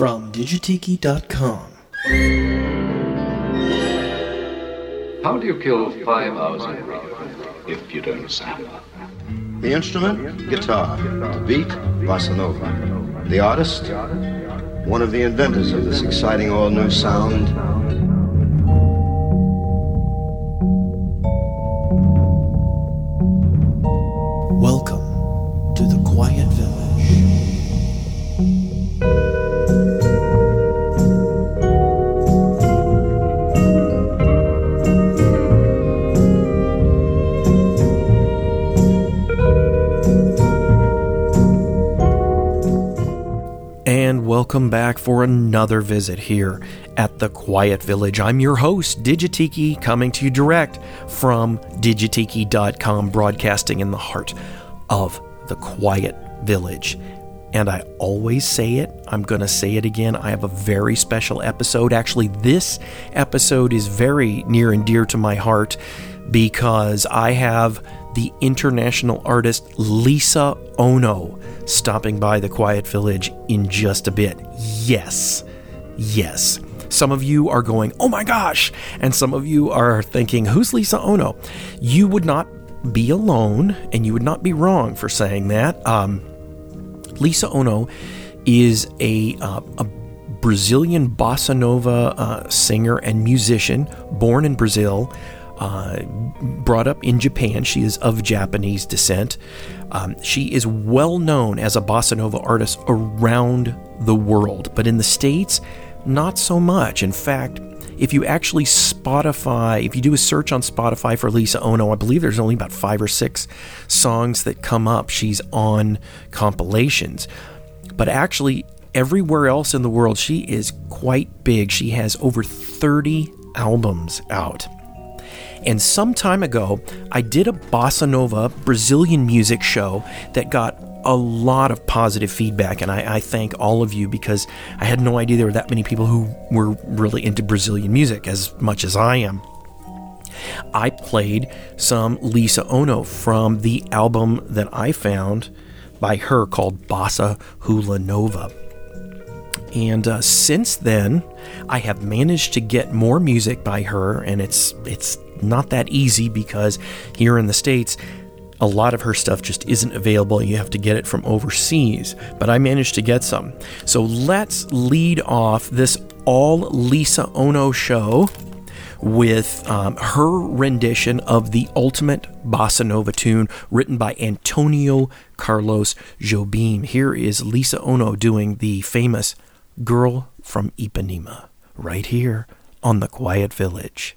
from digitiki.com. How do you kill five hours in a if you don't sample? The instrument, guitar. The beat, bossa nova. The artist, one of the inventors of this exciting all new sound, welcome back for another visit here at the Quiet Village. I'm your host, Digitiki, coming to you direct from digitiki.com, broadcasting in the heart of the Quiet Village. And I always say it, I'm going to say it again. I have a very special episode. Actually, this episode is very near and dear to my heart because I have the international artist Lisa Ono stopping by the Quiet Village in just a bit. Yes, yes. Some of you are going, oh my gosh. And some of you are thinking, who's Lisa Ono? You would not be alone and you would not be wrong for saying that. Um, Lisa Ono is a, uh, a Brazilian bossa nova uh, singer and musician born in Brazil. Uh, brought up in Japan. She is of Japanese descent. Um, she is well known as a bossa nova artist around the world, but in the States, not so much. In fact, if you actually Spotify, if you do a search on Spotify for Lisa Ono, I believe there's only about five or six songs that come up. She's on compilations. But actually, everywhere else in the world, she is quite big. She has over 30 albums out. And some time ago, I did a bossa nova Brazilian music show that got a lot of positive feedback. And I, I, thank all of you because I had no idea there were that many people who were really into Brazilian music as much as I am. I played some Lisa Ono from the album that I found by her called Bossa Hula Nova. And uh, since then, I have managed to get more music by her, and it's it's not that easy because here in the States, a lot of her stuff just isn't available. You have to get it from overseas, but I managed to get some. So let's lead off this all Lisa Ono show with um, her rendition of the ultimate bossa nova tune written by Antonio Carlos Jobim. Here is Lisa Ono doing the famous Girl from Ipanema right here on The Quiet Village.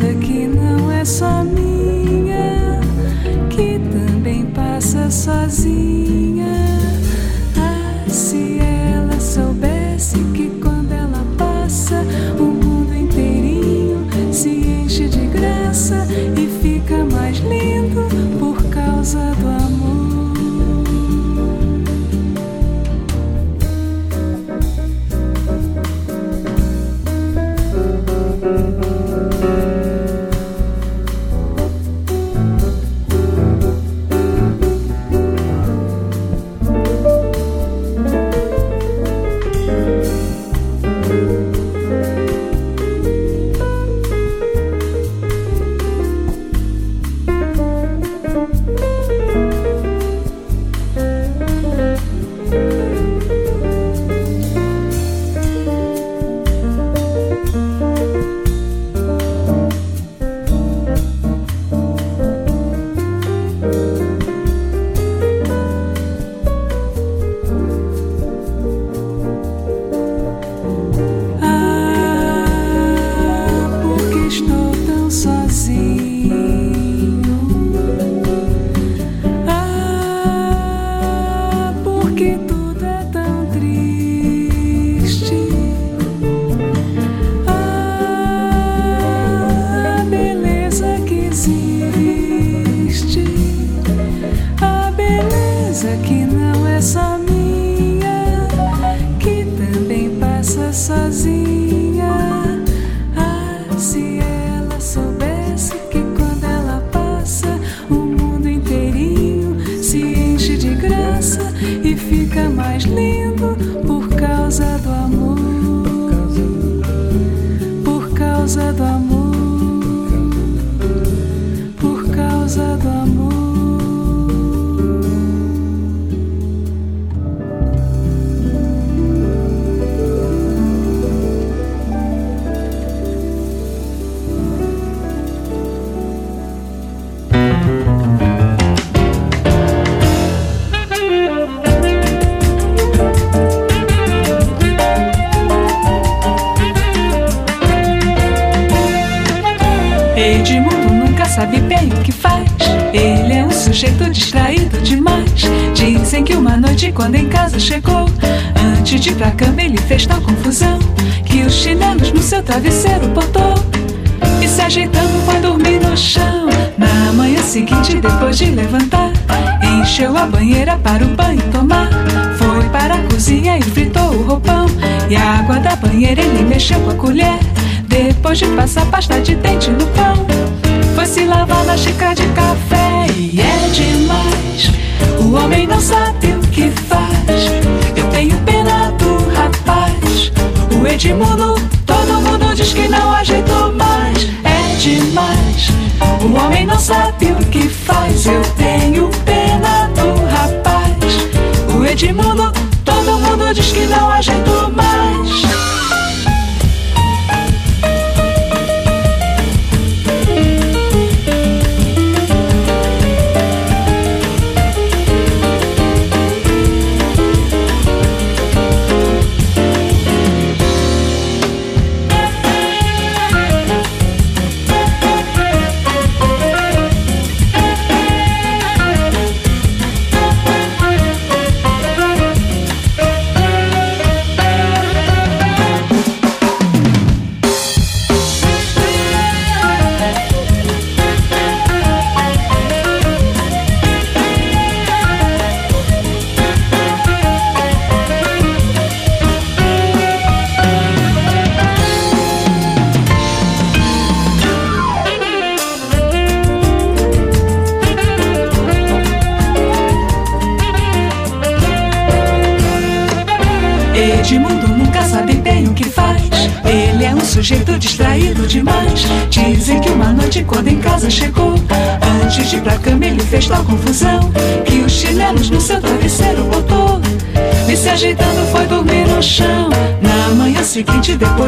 Beleza que não é só minha, que também passa sozinha. Fica mais lindo por causa do amor. Chegou, antes de ir pra cama, ele fez tal confusão que os chinelos no seu travesseiro botou. E se ajeitando foi dormir no chão. Na manhã seguinte, depois de levantar, encheu a banheira para o banho tomar. Foi para a cozinha e fritou o roupão. E a água da banheira ele mexeu com a colher. Depois de passar pasta de dente no pão, foi se lavar na xícara de café. E é demais, o homem não sabe que faz. Eu tenho pena do rapaz. O Edmundo, todo mundo diz que não ajeitou mais. É demais, o homem não sabe o que faz. Eu tenho pena do rapaz. O Edmundo, todo mundo diz que não ajeitou mais.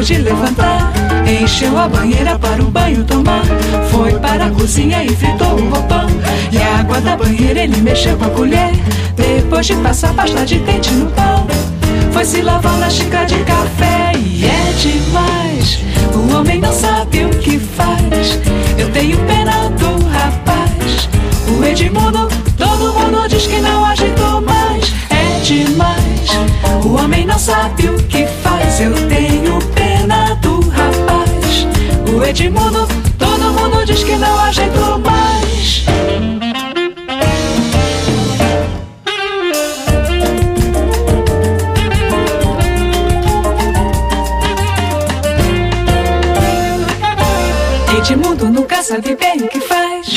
De levantar, encheu a banheira para o banho tomar. Foi para a cozinha e fritou o roupão. E a água da banheira ele mexeu com a colher. Depois de passar pasta de dente no pão. Foi se lavar na xícara de café e é demais. O homem não sabe o que faz. Eu tenho pena do rapaz. O Edmundo, todo mundo diz que não ajeitou mais. É demais. O homem não sabe o que faz. Eu tenho Edmundo, todo mundo diz que não ajeitou mais. Edmundo nunca sabe bem o que faz.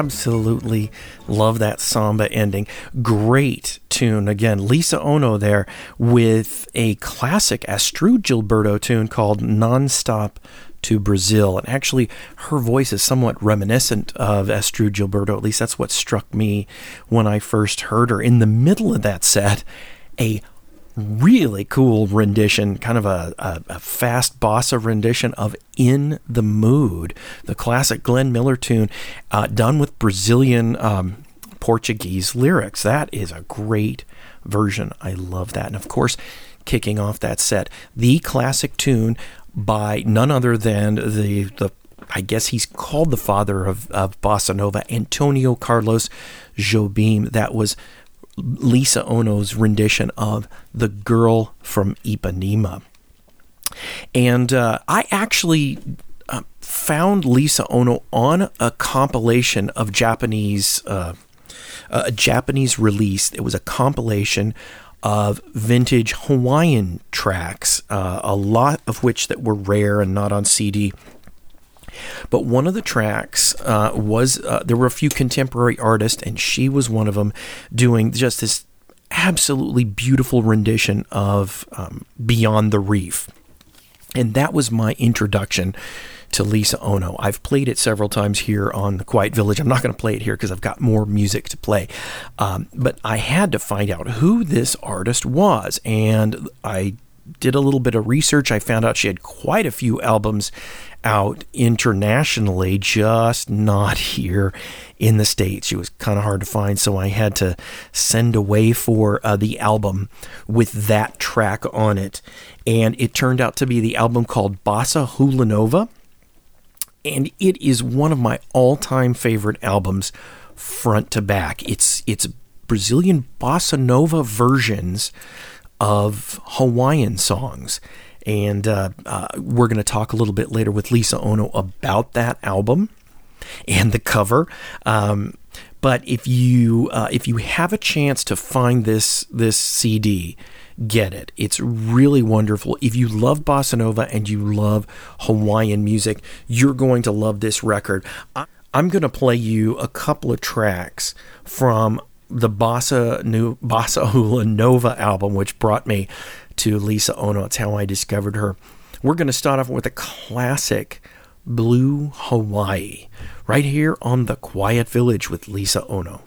Absolutely love that samba ending. Great tune. Again, Lisa Ono there with a classic Astrud Gilberto tune called Nonstop to Brazil. And actually, her voice is somewhat reminiscent of Astrud Gilberto. At least that's what struck me when I first heard her. In the middle of that set, a really cool rendition, kind of a, a, a, fast bossa rendition of In the Mood, the classic Glenn Miller tune, uh, done with Brazilian um, Portuguese lyrics. That is a great version. I love that. And of course, kicking off that set, the classic tune by none other than the the I guess he's called the father of, of bossa nova, Antonio Carlos Jobim. That was Lisa Ono's rendition of "The Girl from Ipanema," and uh, I actually uh, found Lisa Ono on a compilation of Japanese. Uh, a Japanese release. It was a compilation of vintage Hawaiian tracks, uh, a lot of which that were rare and not on CD. But one of the tracks uh, was uh, there were a few contemporary artists, and she was one of them, doing just this absolutely beautiful rendition of um, Beyond the Reef. And that was my introduction to Lisa Ono. I've played it several times here on the Quiet Village. I'm not going to play it here because I've got more music to play. Um, but I had to find out who this artist was, and I did a little bit of research. I found out she had quite a few albums out internationally, just not here in the States. She was kind of hard to find, so I had to send away for uh, the album with that track on it. And it turned out to be the album called Bossa Hula Nova and it is one of my all-time favorite albums front to back. It's it's Brazilian bossa nova versions of Hawaiian songs. And uh, uh, we're going to talk a little bit later with Lisa Ono about that album and the cover. Um, but if you uh, if you have a chance to find this this CD, get it. It's really wonderful. If you love bossa nova and you love Hawaiian music, you're going to love this record. I'm going to play you a couple of tracks from the Bossa, New, Bossa Hula Nova album, which brought me to Lisa Ono. It's how I discovered her. We're going to start off with a classic Blue Hawaii right here on The Quiet Village with Lisa Ono.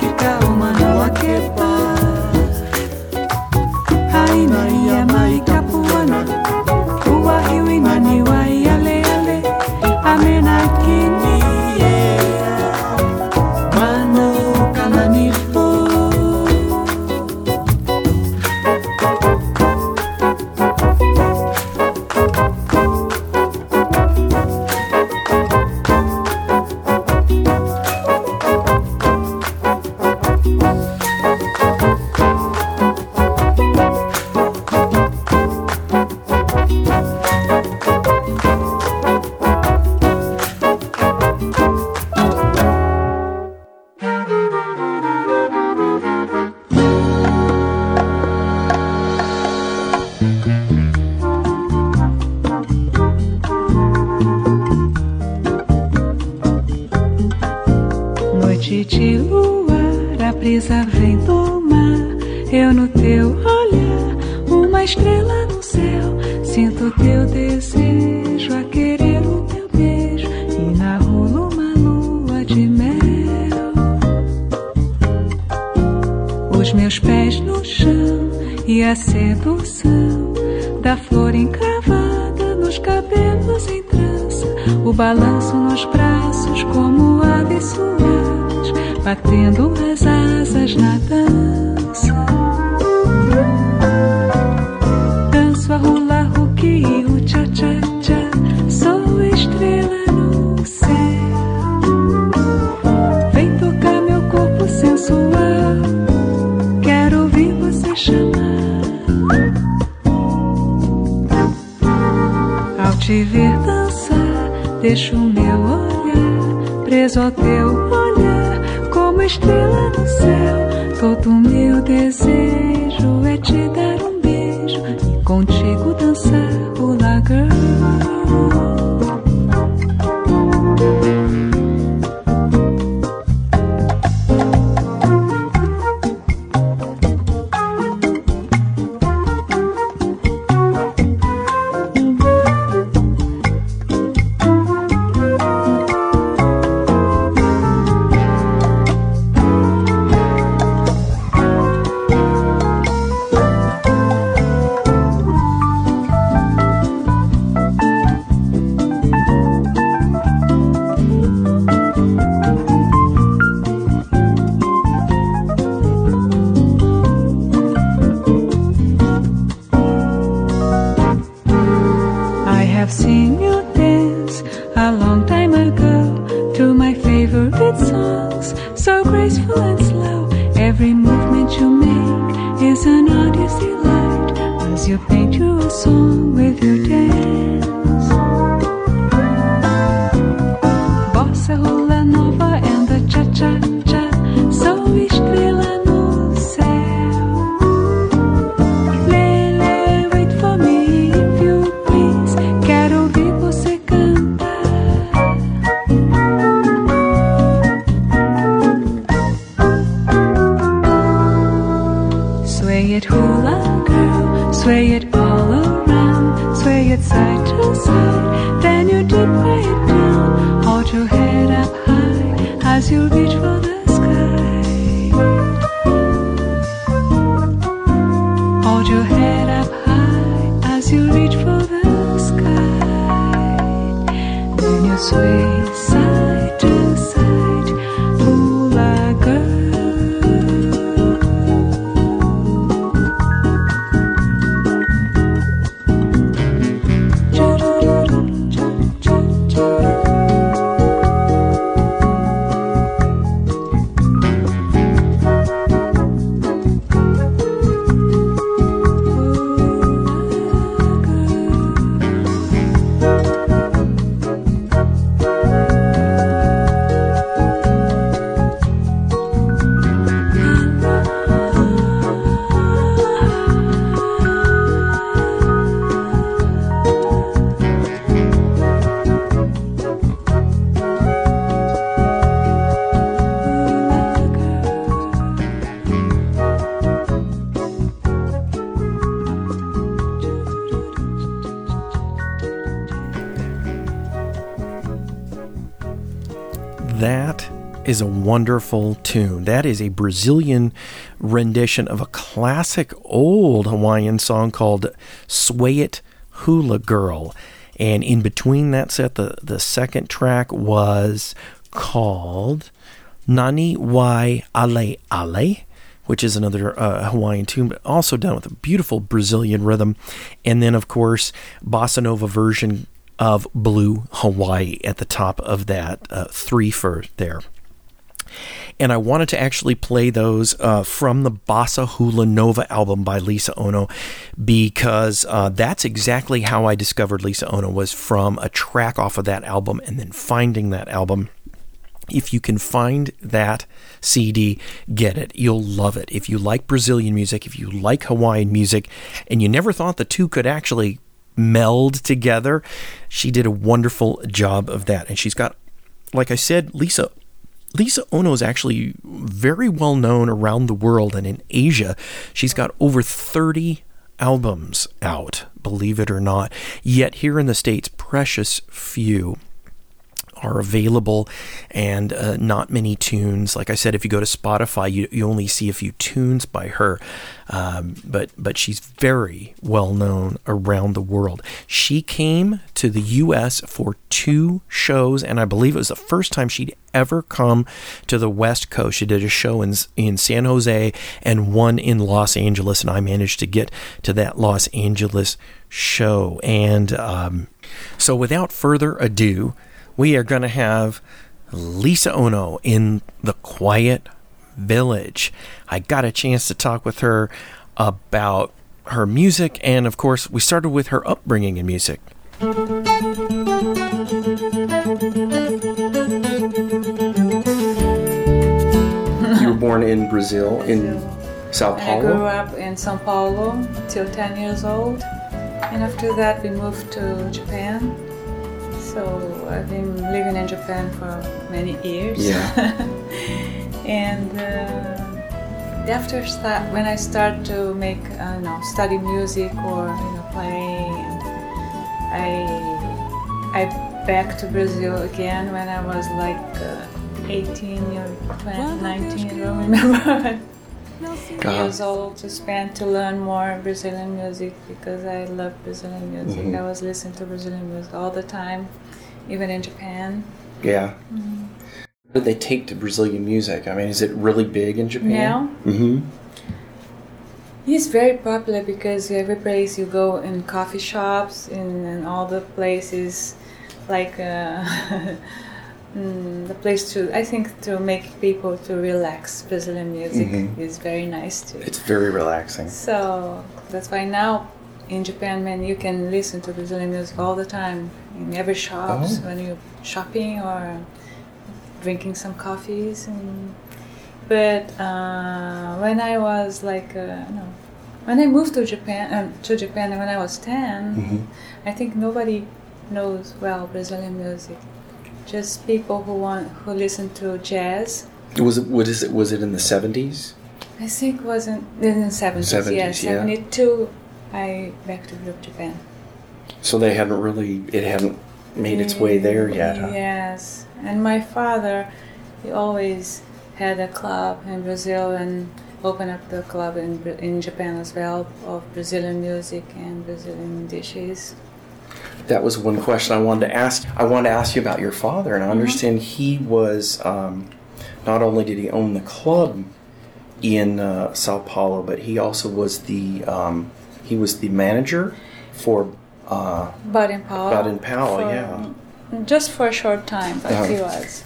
que calma chamar. Ao te ver dançar, deixo o meu olhar preso ao teu olhar, como estrela no céu. Todo o meu desejo é te dar um beijo e contigo dançar, o lagar. Is a wonderful tune. That is a Brazilian rendition of a classic old Hawaiian song called Sway It Hula Girl. And in between that set, the, the second track was called Nani Wai Ale Ale, which is another uh, Hawaiian tune, but also done with a beautiful Brazilian rhythm. And then, of course, Bossa Nova version of Blue Hawaii at the top of that uh, three for there. And I wanted to actually play those uh, from the Bossa Hula Nova album by Lisa Ono because uh, that's exactly how I discovered Lisa Ono was from a track off of that album and then finding that album. If you can find that CD, get it. You'll love it. If you like Brazilian music, if you like Hawaiian music, and you never thought the two could actually meld together, she did a wonderful job of that. And she's got, like I said, Lisa. Lisa Ono is actually very well known around the world and in Asia. She's got over 30 albums out, believe it or not. Yet here in the States, precious few are available and uh, not many tunes. Like I said, if you go to Spotify, you, you only see a few tunes by her, um, but but she's very well known around the world. She came to the U.S. for two shows, and I believe it was the first time she'd ever come to the West Coast. She did a show in in San Jose and one in Los Angeles, and I managed to get to that Los Angeles show. And um, so, without further ado we are going to have Lisa Ono in the Quiet Village. I got a chance to talk with her about her music, and of course, we started with her upbringing in music. you were born in Brazil, in Sao Paulo? I grew up in São Paulo till 10 years old, and after that we moved to Japan. So I've been living in Japan for many years. Yeah. and uh, after start, when I start to make, uh, you know, study music or you know, play, I I back to Brazil again when I was like uh, 18 or 20, 19, I don't remember. years old to spend to learn more Brazilian music because I love Brazilian music. I was listening to Brazilian music all the time, even in Japan. Yeah. What did they take to Brazilian music? I mean, is it really big in Japan? Now Mm-hmm. It's very popular because every place you go in coffee shops in, in all the places like uh, mm, the place to I think to make people to relax. Brazilian music Mhm. is very nice too. It's very relaxing. So that's why now in Japan, man, you can listen to Brazilian music all the time in every shops Oh. when you're shopping or drinking some coffees. And but uh, when I was like, uh, no, when I moved to Japan, um, to Japan, when I was 10 Mhm. I think nobody knows well Brazilian music. Just people who want who listen to jazz. Was it? What is it? Was it in the seventies? I think it was in, in the 70s, 70s, yeah. yeah. 72, I back to group Japan. So they hadn't really. It hadn't made its way there yet. Huh? Yes, and my father, he always had a club in Brazil and opened up the club in in Japan as well of Brazilian music and Brazilian dishes. That was one question I wanted to ask. I wanted to ask you about your father, and I understand he was. Um, not only did he own the club in uh, Sao Paulo, but he also was the um, he was the manager for. Uh, Baden Powell. Baden Powell, yeah. Just for a short time, but Uh-huh. he was.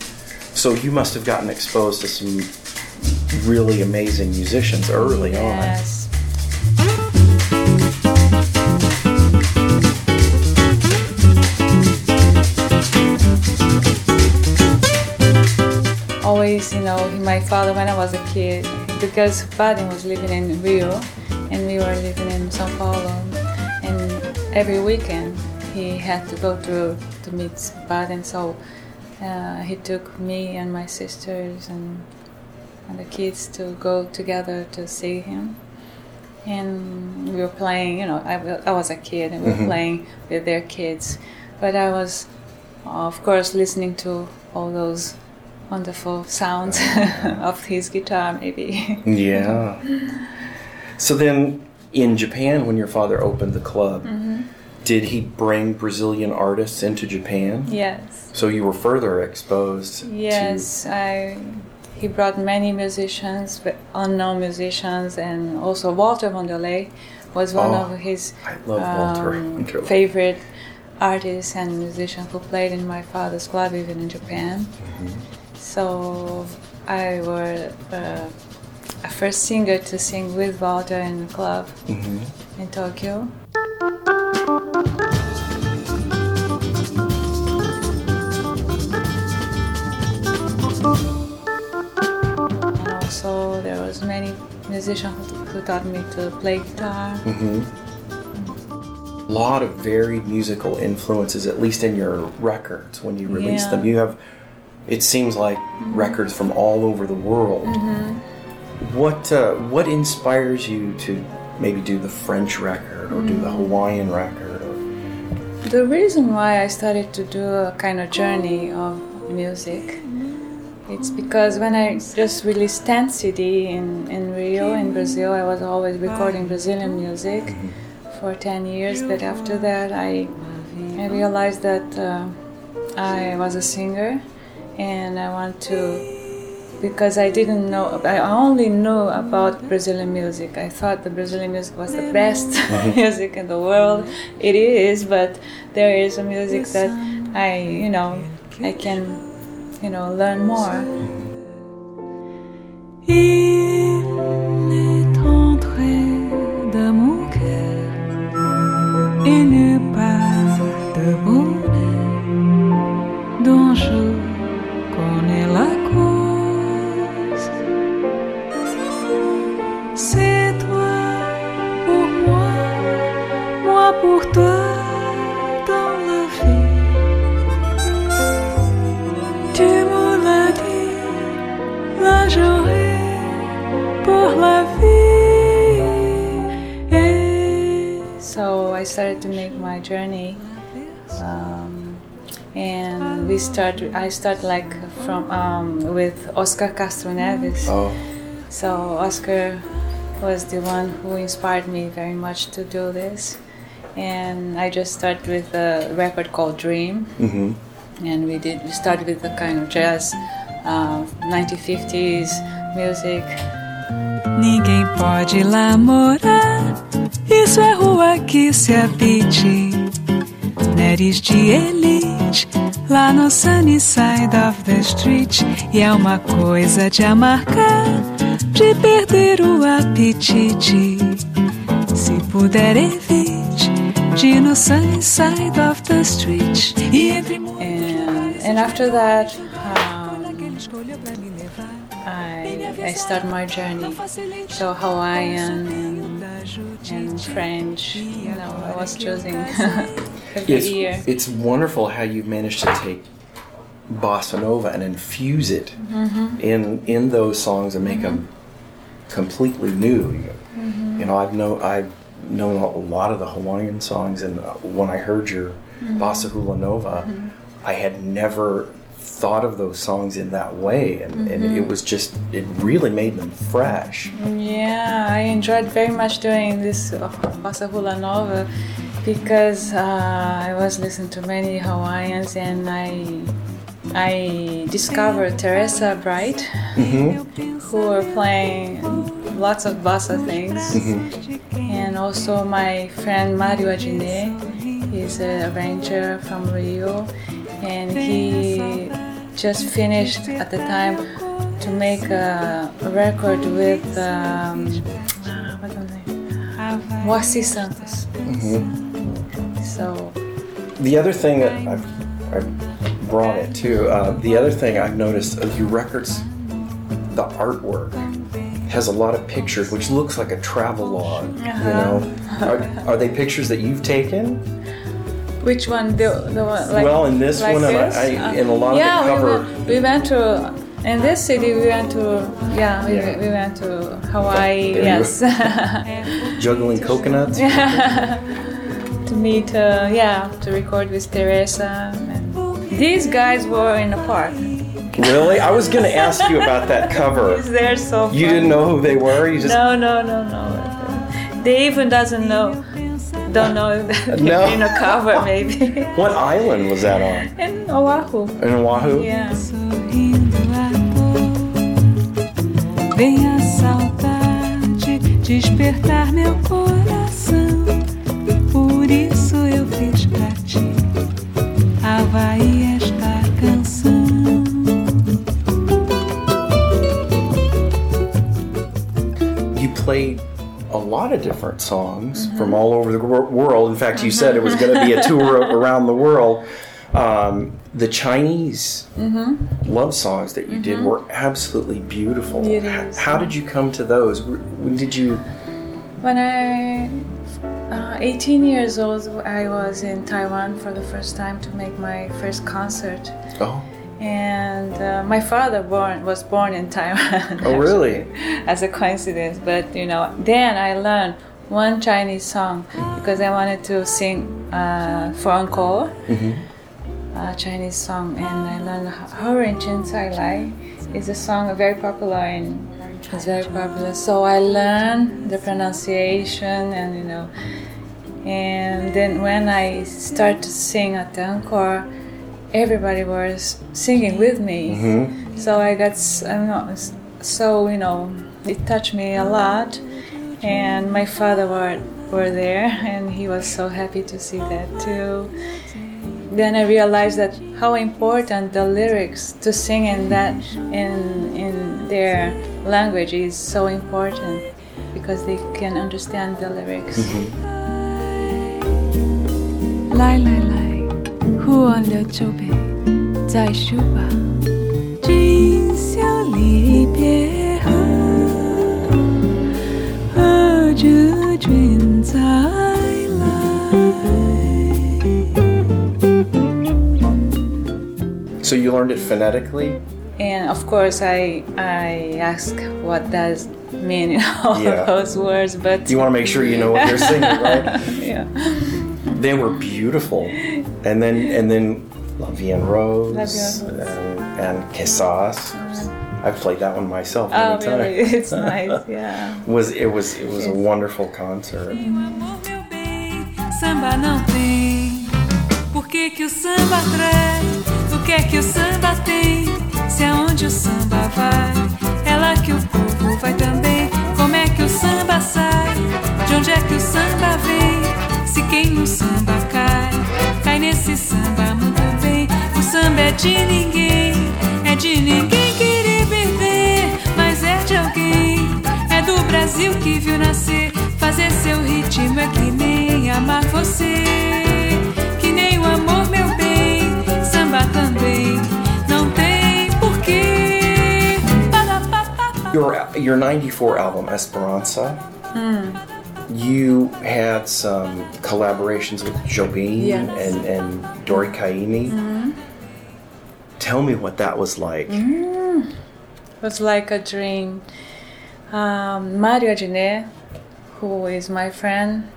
so you must have gotten exposed to some really amazing musicians early on. Yes. Know, my father, when I was a kid, because Baden was living in Rio and we were living in Sao Paulo, and every weekend he had to go to, to meet Baden, so uh, he took me and my sisters and and the kids to go together to see him. And we were playing, you know, I, I was a kid and we were Mhm. playing with their kids. But I was, of course, listening to all those wonderful sounds of his guitar, maybe. Yeah. So then, in Japan, when your father opened the club, Mm-hmm. did he bring Brazilian artists into Japan? yes. So you were further exposed. Yes, I. He brought many musicians, but unknown musicians, and also Walter Wanderley was one Oh, of his I love um, favorite artists and musicians who played in my father's club, even in Japan. Mm-hmm. So I was uh, a first singer to sing with Walter in the club To, hmm in Tokyo. And also there was many musicians who, taught me to play guitar. hmm A lot of varied musical influences, at least in your records when you release Yeah. them. You have, it seems like mm-hmm. records from all over the world. Mm-hmm. What uh, what inspires you to maybe do the French record or do the mm-hmm. Hawaiian record? Or, The reason why I started to do a kind of journey of music, it's because when I just released 10 CD in, in Rio, in Brazil, I was always recording Brazilian music for 10 years. But after that, I, I realized that uh, I was a singer and I want to because I didn't know, I only knew about Brazilian music. I thought the Brazilian music was the best mm-hmm. music in the world. It is, but there is a music that I, you know, I can, you know, learn more. Il est entré dans mon cœur une part de pour toi dans la vie. Tu me l'as dit, la journée pour la vie. Et So I started to make my journey, um, and we start. I start like from um, with Oscar Castro Neves. oh, So Oscar was the one who inspired me very much to do this, and I just started with a record called Dream, hmm and we did. We started with the kind of jazz, uh, 1950s music. Ninguém pode lá morar. Isso é rua que se habite. Neres de elite, lá no sunny side of the street. E é uma coisa de amargar, de perder o apetite. Se puder, evite de ir no sunny side of the street. And, and after that, um, I, I start my journey. So Hawaiian and, and French, you know, I was choosing every It's, year. it's wonderful how you managed to take bossa nova and infuse it Mm-hmm. in in those songs and make them completely new. Mm-hmm. You know, I've know I've known a lot of the Hawaiian songs, and uh, when I heard your Mm-hmm. bossa hula nova, I had never thought of those songs in that way, and, and Mm-hmm. it was just it really made them fresh. Yeah, I enjoyed very much doing this uh, Bossa Hula Nova because uh, I was listening to many Hawaiians and I I discovered Teresa Bright who were playing lots of bossa things. And also my friend Mario Adnet he's a arranger from Rio. And he just finished at the time to make a, a record with um, uh, what was it? Moacir Santos. So The other thing that I've, I've brought it to, uh, the other thing I've noticed of your records, the artwork has a lot of pictures, which looks like a travel log. You know, are, are they pictures that you've taken? which one? The, the one like Well, in this like one, and I- I- in a lot of the yeah, cover- we went, we went to in this city. We went to yeah, we, Yeah. we went to Hawaii. There yes. Juggling coconuts? to meet, uh, yeah, to record with Teresa. And these guys were in the park. Really? I was going to ask you about that cover. They're so You didn't know who they were? You just No, no, no, no. They even doesn't know. Don't know that No. in a cover, maybe. What island was that on? in Oahu. In Oahu? Yeah. sorrindo à toa. Vem a saudade despertar meu coração. Por isso eu fiz pra ti, Havaí, esta played a lot of different songs from all over the wor- world. In fact, you said it was going to be a tour around the world. Um, the Chinese love songs that you did were absolutely beautiful. Is. How did you come to those? When did you? When I, uh, 18 years old, I was in Taiwan for the first time to make my first concert. Oh, And uh, my father born was born in Taiwan. Oh, really? actually, As a coincidence, but you know, then I learned one Chinese song because I wanted to sing uh, for encore, a Chinese song, and I learned Horin Chin Sai Lai is a song very popular and it's very popular. So I learned the pronunciation and you know, and then when I started to sing at the encore everybody was singing with me. Mm-hmm. So I got, I'm not, so you know, it touched me a lot. And my father were, were there, and he was so happy to see that too. Then I realized that how important the lyrics to sing in that in in their language is so important because they can understand the lyrics. Mm-hmm. Lie, lie, lie. 忽然了就别再说吧，今宵离别后，何日君再来？ so you learned it phonetically? And of course, I I ask what does mean in all Yeah. of those words, but You want to make sure you know what they're singing, right? yeah, They were beautiful, and then and then La Vie en Rose La Vie en Rose. and, and Quizás. I've played that one myself many oh really, times. it's nice, yeah. was it was it was a wonderful concert. Amor, meu bem, samba não tem. Por que, que o samba atrai? O que é que o samba tem? Se aonde o samba vai, é lá que o povo vai também. Como é que o samba sai? De onde é que o samba vem? Se quem no samba nesse samba muito bem. O samba de ninguém, é de ninguém querer beber, mas é de alguém. É do Brasil que viu nascer, fazer seu ritmo é que nem amar você, que nem o amor, meu bem, samba também. Não tem porquê. Your your '94 album Esperanza. You had some collaborations with Jobim Yes. and and Dori Caymmi. Tell me what that was like. It was like a dream. Um, Mario Adnet, who is my friend,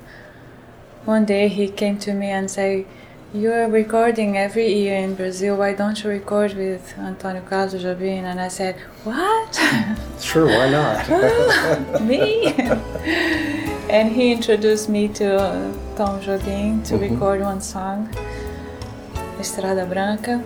one day he came to me and said, You're recording every year in Brazil, why don't you record with Antonio Carlos Jobim? And I said, What? Sure, why not? me? and he introduced me to uh, Tom Jobim to record one song, Estrada Branca.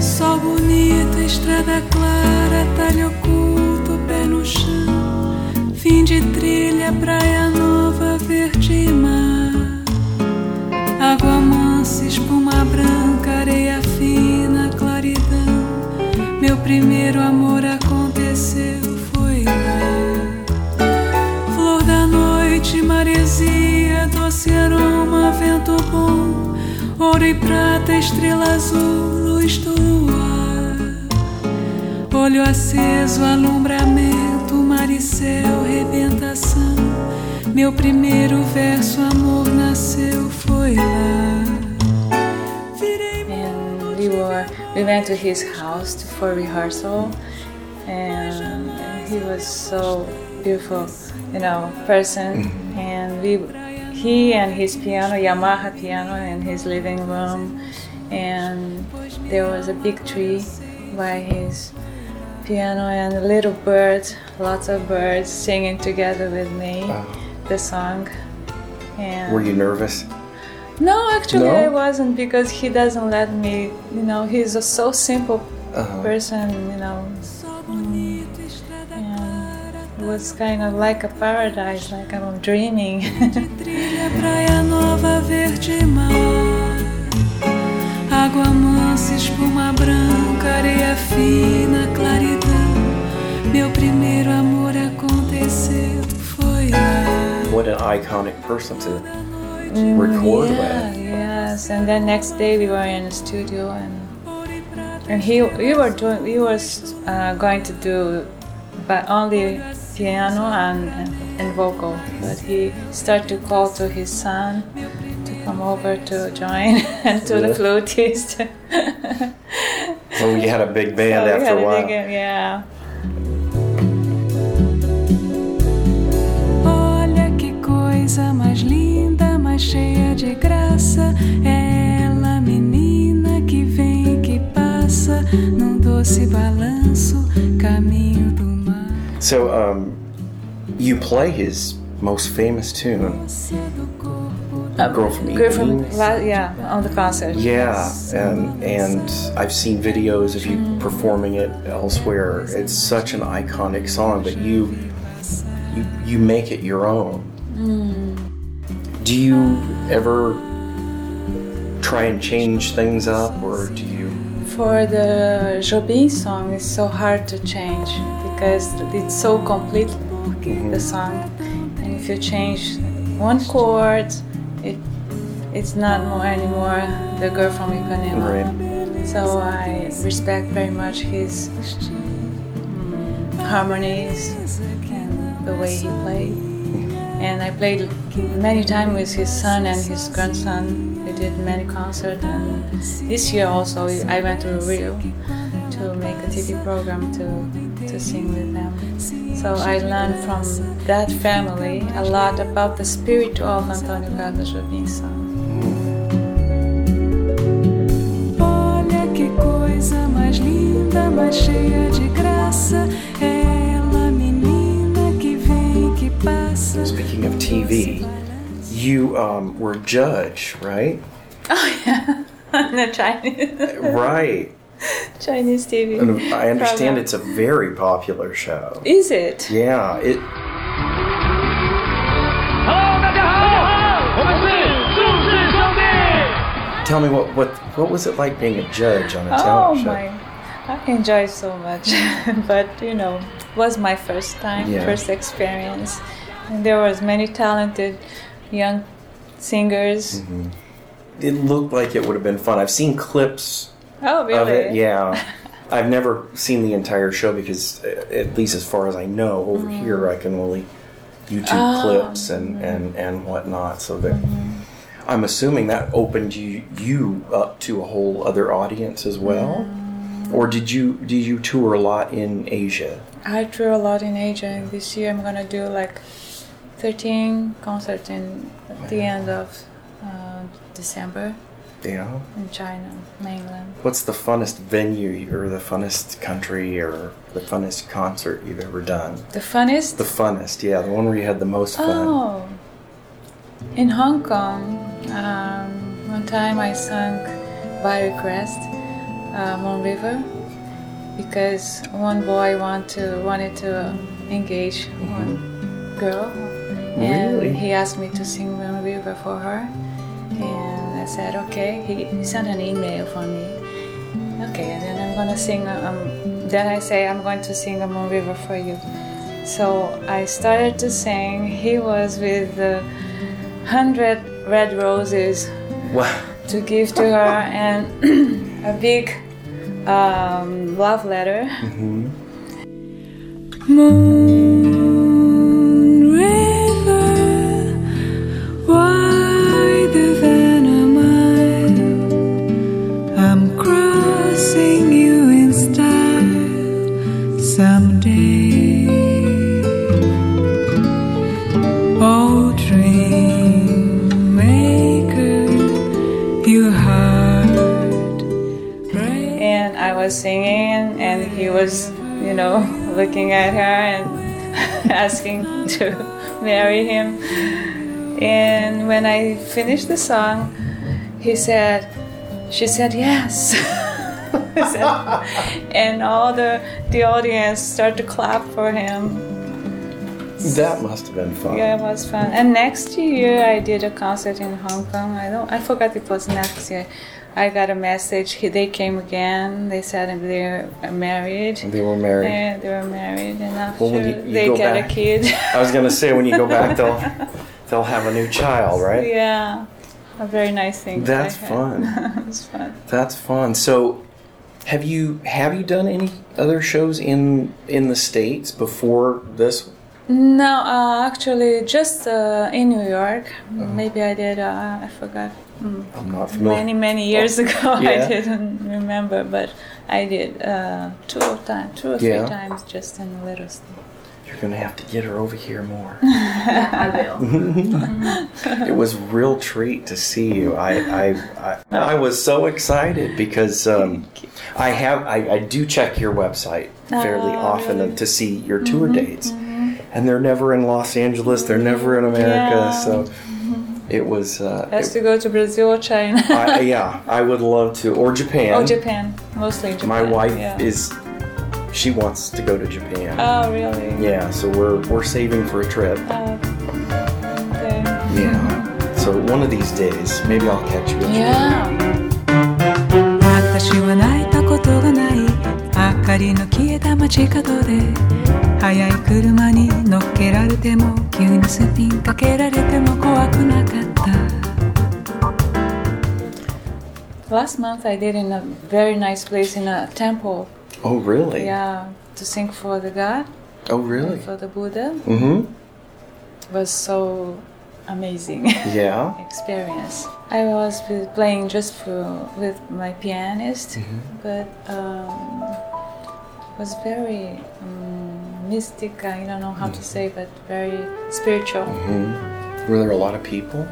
Sol bonito, estrada clara, talho oculto, pé no chão. Fim de trilha, praia nova, verde mar. Água mansa, espuma branca, areia fina, claridão. Meu primeiro amor aconteceu, foi lá. Noite, maresia, doce aroma, vento bom. Ouro e prata, estrela azul, luz do luar. Olho aceso, alumbramento, mar e céu, rebentação. Meu primeiro verso, amor, nasceu, foi lá. And we were we went to his house for rehearsal and he was so beautiful you know person and we he and his piano yamaha piano in his living room and there was a big tree by his piano and a little bird lots of birds singing together with me the song and Were you nervous? no, actually, No? I wasn't because he doesn't let me. You know, he's a so simple Uh-huh. person. You know, was kind of like a paradise, like I'm dreaming. trilha, praia nova, verde mar. Água mansa, espuma branca, areia fina, claridão. Meu primeiro amor aconteceu, foi lá. What an iconic person to record yeah, with. yes. And then next day we were in the studio and and he we were doing we was uh, going to do but only piano and, and vocal but he started to call to his son to come over to join and to the Really? flutist So you had a big band So after a while. big- yeah Olha que coisa mais linda, mais cheia de graça. É ela, menina que vem, que passa num doce balanço, caminho do mar. So, um, you play his most famous tune, corpo "Girl from Girl from yeah on the concert Yeah, and and I've seen videos of you mm. performing it elsewhere. It's such an iconic song, but you you you make it your own. Mm. Do you ever try and change things up, or do you? For the Jobim song, it's so hard to change because it's so complete, the mm-hmm. song. And if you change one chord, it it's not more anymore the girl from Ipanema. Right. So I respect very much his harmonies and the way he played. And I played many times with his son and his grandson. We did many concerts, and this year also I went to Rio to make a TV program to to sing with them. So I learned from that family a lot about the spirit of Antonio Carlos Jobim's song. Olha que coisa mais linda, mais cheia de graça. You um, were judge, right? Oh yeah, the Chinese Right. Chinese TV. And I understand program. it's a very popular show. Is it? Yeah, it. tell me what what what was it like being a judge on a Oh talent show? my, I enjoyed so much, but you know, it was my first time, Yeah. first experience, and there was many talented young singers. Mm-hmm. It looked like it would have been fun. I've seen clips Oh really? of it. Yeah. I've never seen the entire show because, uh, at least as far as I know, over here I can only YouTube. Oh. clips and, and, and whatnot. So that I'm assuming that opened you you up to a whole other audience as well. Mm. Or did you did you tour a lot in Asia? I tour a lot in Asia, and this year I'm gonna do like 13 concert in at the end of uh, December Yeah. in China, mainland. What's the funnest venue or the funnest country or the funnest concert you've ever done? The funnest. The funnest, yeah, the one where you had the most fun. Oh, in Hong Kong, um, one time I sang by request uh, Moon River because one boy want to wanted to engage one girl, Really? he asked me to sing Moon River for her, and I said okay. He, sent an email for me. Okay, and then I'm gonna sing. Um, then I say I'm going to sing a Moon River for you. So I started to sing. He was with the hundred red roses Wow. to give to her and a big um, love letter. Moon was singing, and he was, you know, looking at her and asking to marry him. And when I finished the song, he said, she said yes. And all the the audience started to clap for him. That must have been fun. Yeah, it was fun. And next year I did a concert in Hong Kong. I don't. I forgot it was next year. I got a message. He, they came again. They said they were married. They were married. Yeah, they were married, and after Well, you- you they go get back- a kid. I was gonna say when you go back, they'll they'll have a new child, right? yeah, a very nice thing. That's fun. it's fun. That's fun. So, have you have you done any other shows in in the states before this? No, uh, actually, just uh, in New York. Uh-huh. Maybe I did. Uh, I forgot. Mm. I'm not familiar. Many many years ago, Yeah. I didn't remember, but I did uh, two or time, two or three Yeah. times, just in the little stuff. You're gonna have to get her over here more. I will. it was a real treat to see you. I I, I, I was so excited because um, I have I, I do check your website fairly Oh, often really? to see your tour dates, and they're never in Los Angeles. They're never in America. Yeah. So it was. Uh, Has it- to go to Brazil or China. I, yeah, I would love to, or Japan. oh, Japan, mostly Japan. My wife yeah. is. She wants to go to Japan. Oh, really? yeah, so we're we're saving for a trip. Oh, okay. Yeah. So one of these days, maybe I'll catch you. at Japan. Yeah. 私は泣いたことがない明かりの消えた街角で速い車に乗っけられても急にスピンかけられても怖くなかった Last month I did in a very nice place in a temple. Oh, really? Yeah, to sing for the God, Oh, really? for the Buddha. Mm-hmm. was so amazing Yeah. experience. I was playing just for with my pianist, but um, was very um, mystic. I don't know how to say, but very spiritual. Mm-hmm. Were there a lot of people?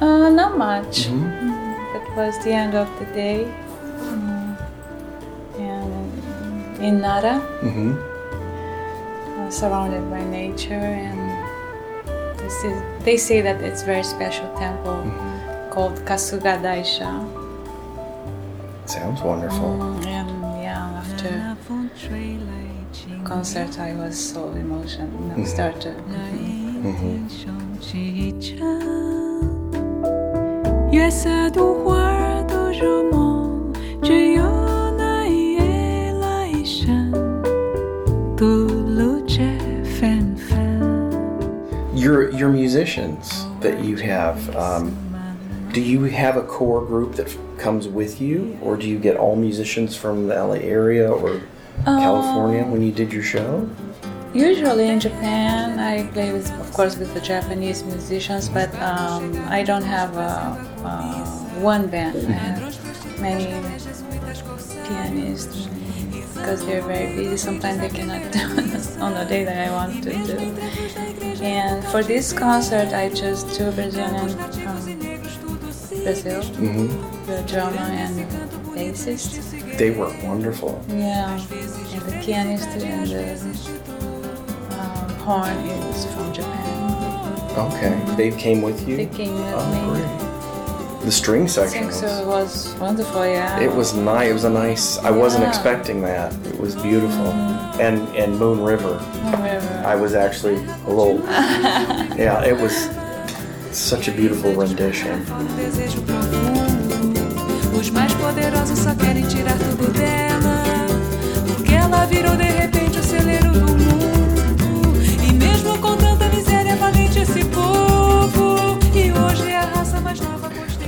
Uh, not much. Mm-hmm. Mm, It was the end of the day, Mm, and in Nara, Mm-hmm. uh, surrounded by nature and this is, they say that it's very special temple called Kasuga Taisha. Sounds wonderful. Mm, and yeah, after concert I was so emotional. You know, started. Mm-hmm. Your musicians that you have, um, do you have a core group that comes with you, or do you get all musicians from the LA area or California when you did your show? Usually in Japan, I play with, of course, with the Japanese musicians, but um, I don't have a, a one band. I have many pianists because they're very busy. Sometimes they cannot do on the day that I want to do. And for this concert, I chose two Brazilian from Brazil, the drummer and bassist. They were wonderful. Yeah, and the pianist and the um, horn is from Japan. Okay, they came with you. They came with Oh, me. great. The string I section. think Was, so. It was wonderful. Yeah. It was nice. It was a nice. I wasn't expecting that. It was beautiful. Mm. And and Moon River. Whatever. I was actually a little. yeah, it was such a beautiful rendition.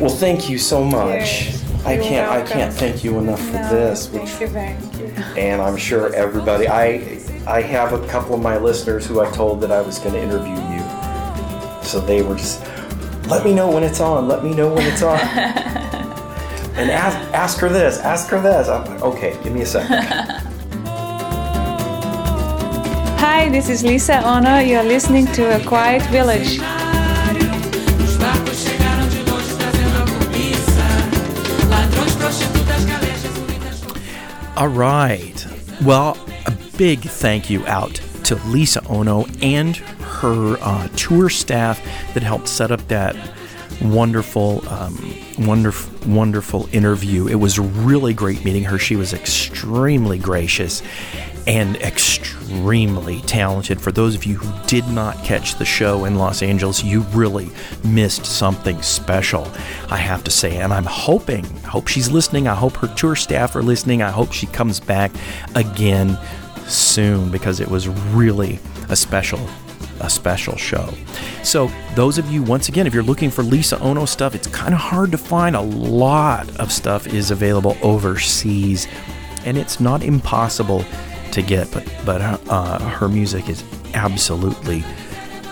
Well, thank you so much. I You're can't. I can't thank you enough for No, this. Which, Thank you, thank you. and I'm sure everybody. I I have a couple of my listeners who I told that I was going to interview you, so they were just. Let me know when it's on. Let me know when it's on. and ask ask her this. Ask her this. I'm like, okay. Give me a second. Hi, this is Lisa Ono. You're listening to A Quiet Village. All right. Well, a big thank you out to Lisa Ono and her uh, tour staff that helped set up that wonderful, um, wonderful, wonderful interview. It was really great meeting her. She was extremely gracious and extremely talented. For those of you who did not catch the show in Los Angeles, you really missed something special, I have to say. And I'm hoping, hope she's listening. I hope her tour staff are listening. I hope she comes back again soon because it was really a special a special show. So, those of you, once again, if you're looking for Lisa Ono stuff, it's kind of hard to find. A lot of stuff is available overseas, and it's not impossible to get. But but uh, her music is absolutely,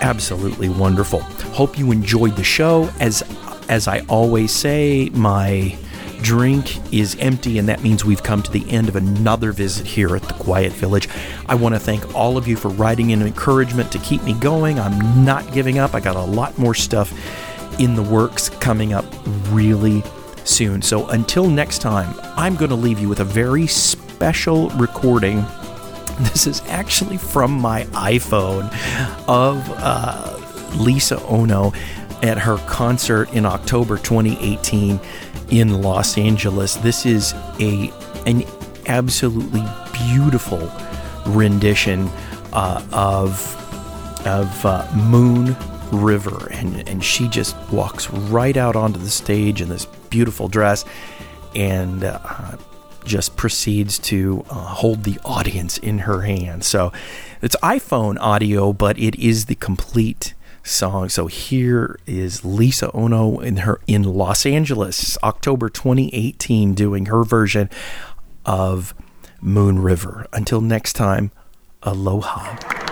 absolutely wonderful. Hope you enjoyed the show. As as I always say, my drink is empty, and that means we've come to the end of another visit here at the Quiet Village. I want to thank all of you for writing in encouragement to keep me going. I'm not giving up. I got a lot more stuff in the works coming up really soon. So until next time, I'm going to leave you with a very special recording. This is actually from my iPhone of uh, Lisa Ono at her concert in October 2018 in Los Angeles. This is a an absolutely beautiful rendition uh, of of uh, Moon River, and and she just walks right out onto the stage in this beautiful dress, and. Uh, just proceeds to uh, hold the audience in her hand. So it's iPhone audio, but it is the complete song. So here is Lisa Ono in her in Los Angeles, October 2018, doing her version of Moon River. Until next time, aloha.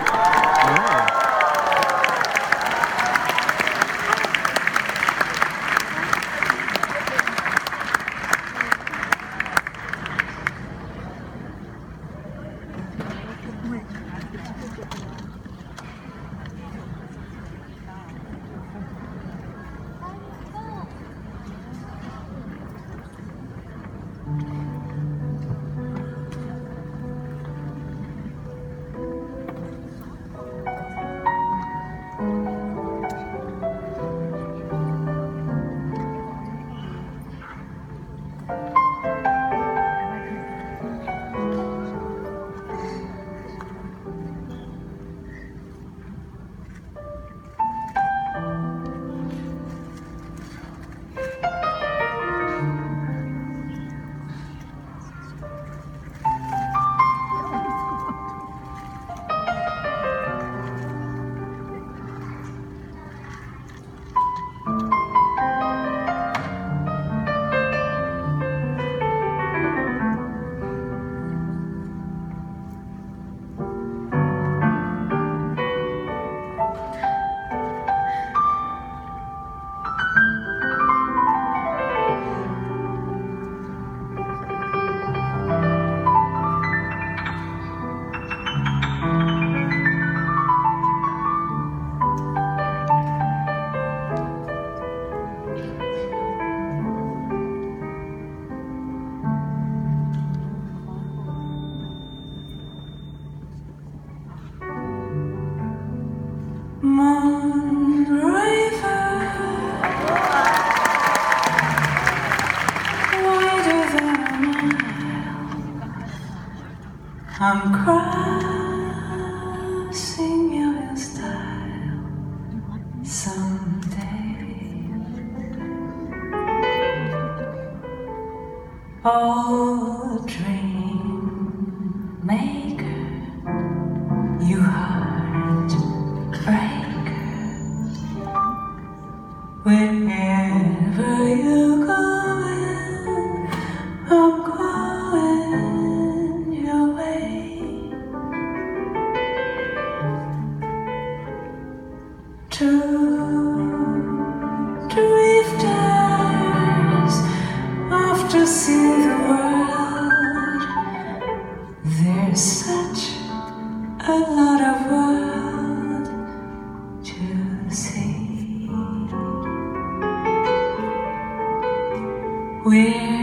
We're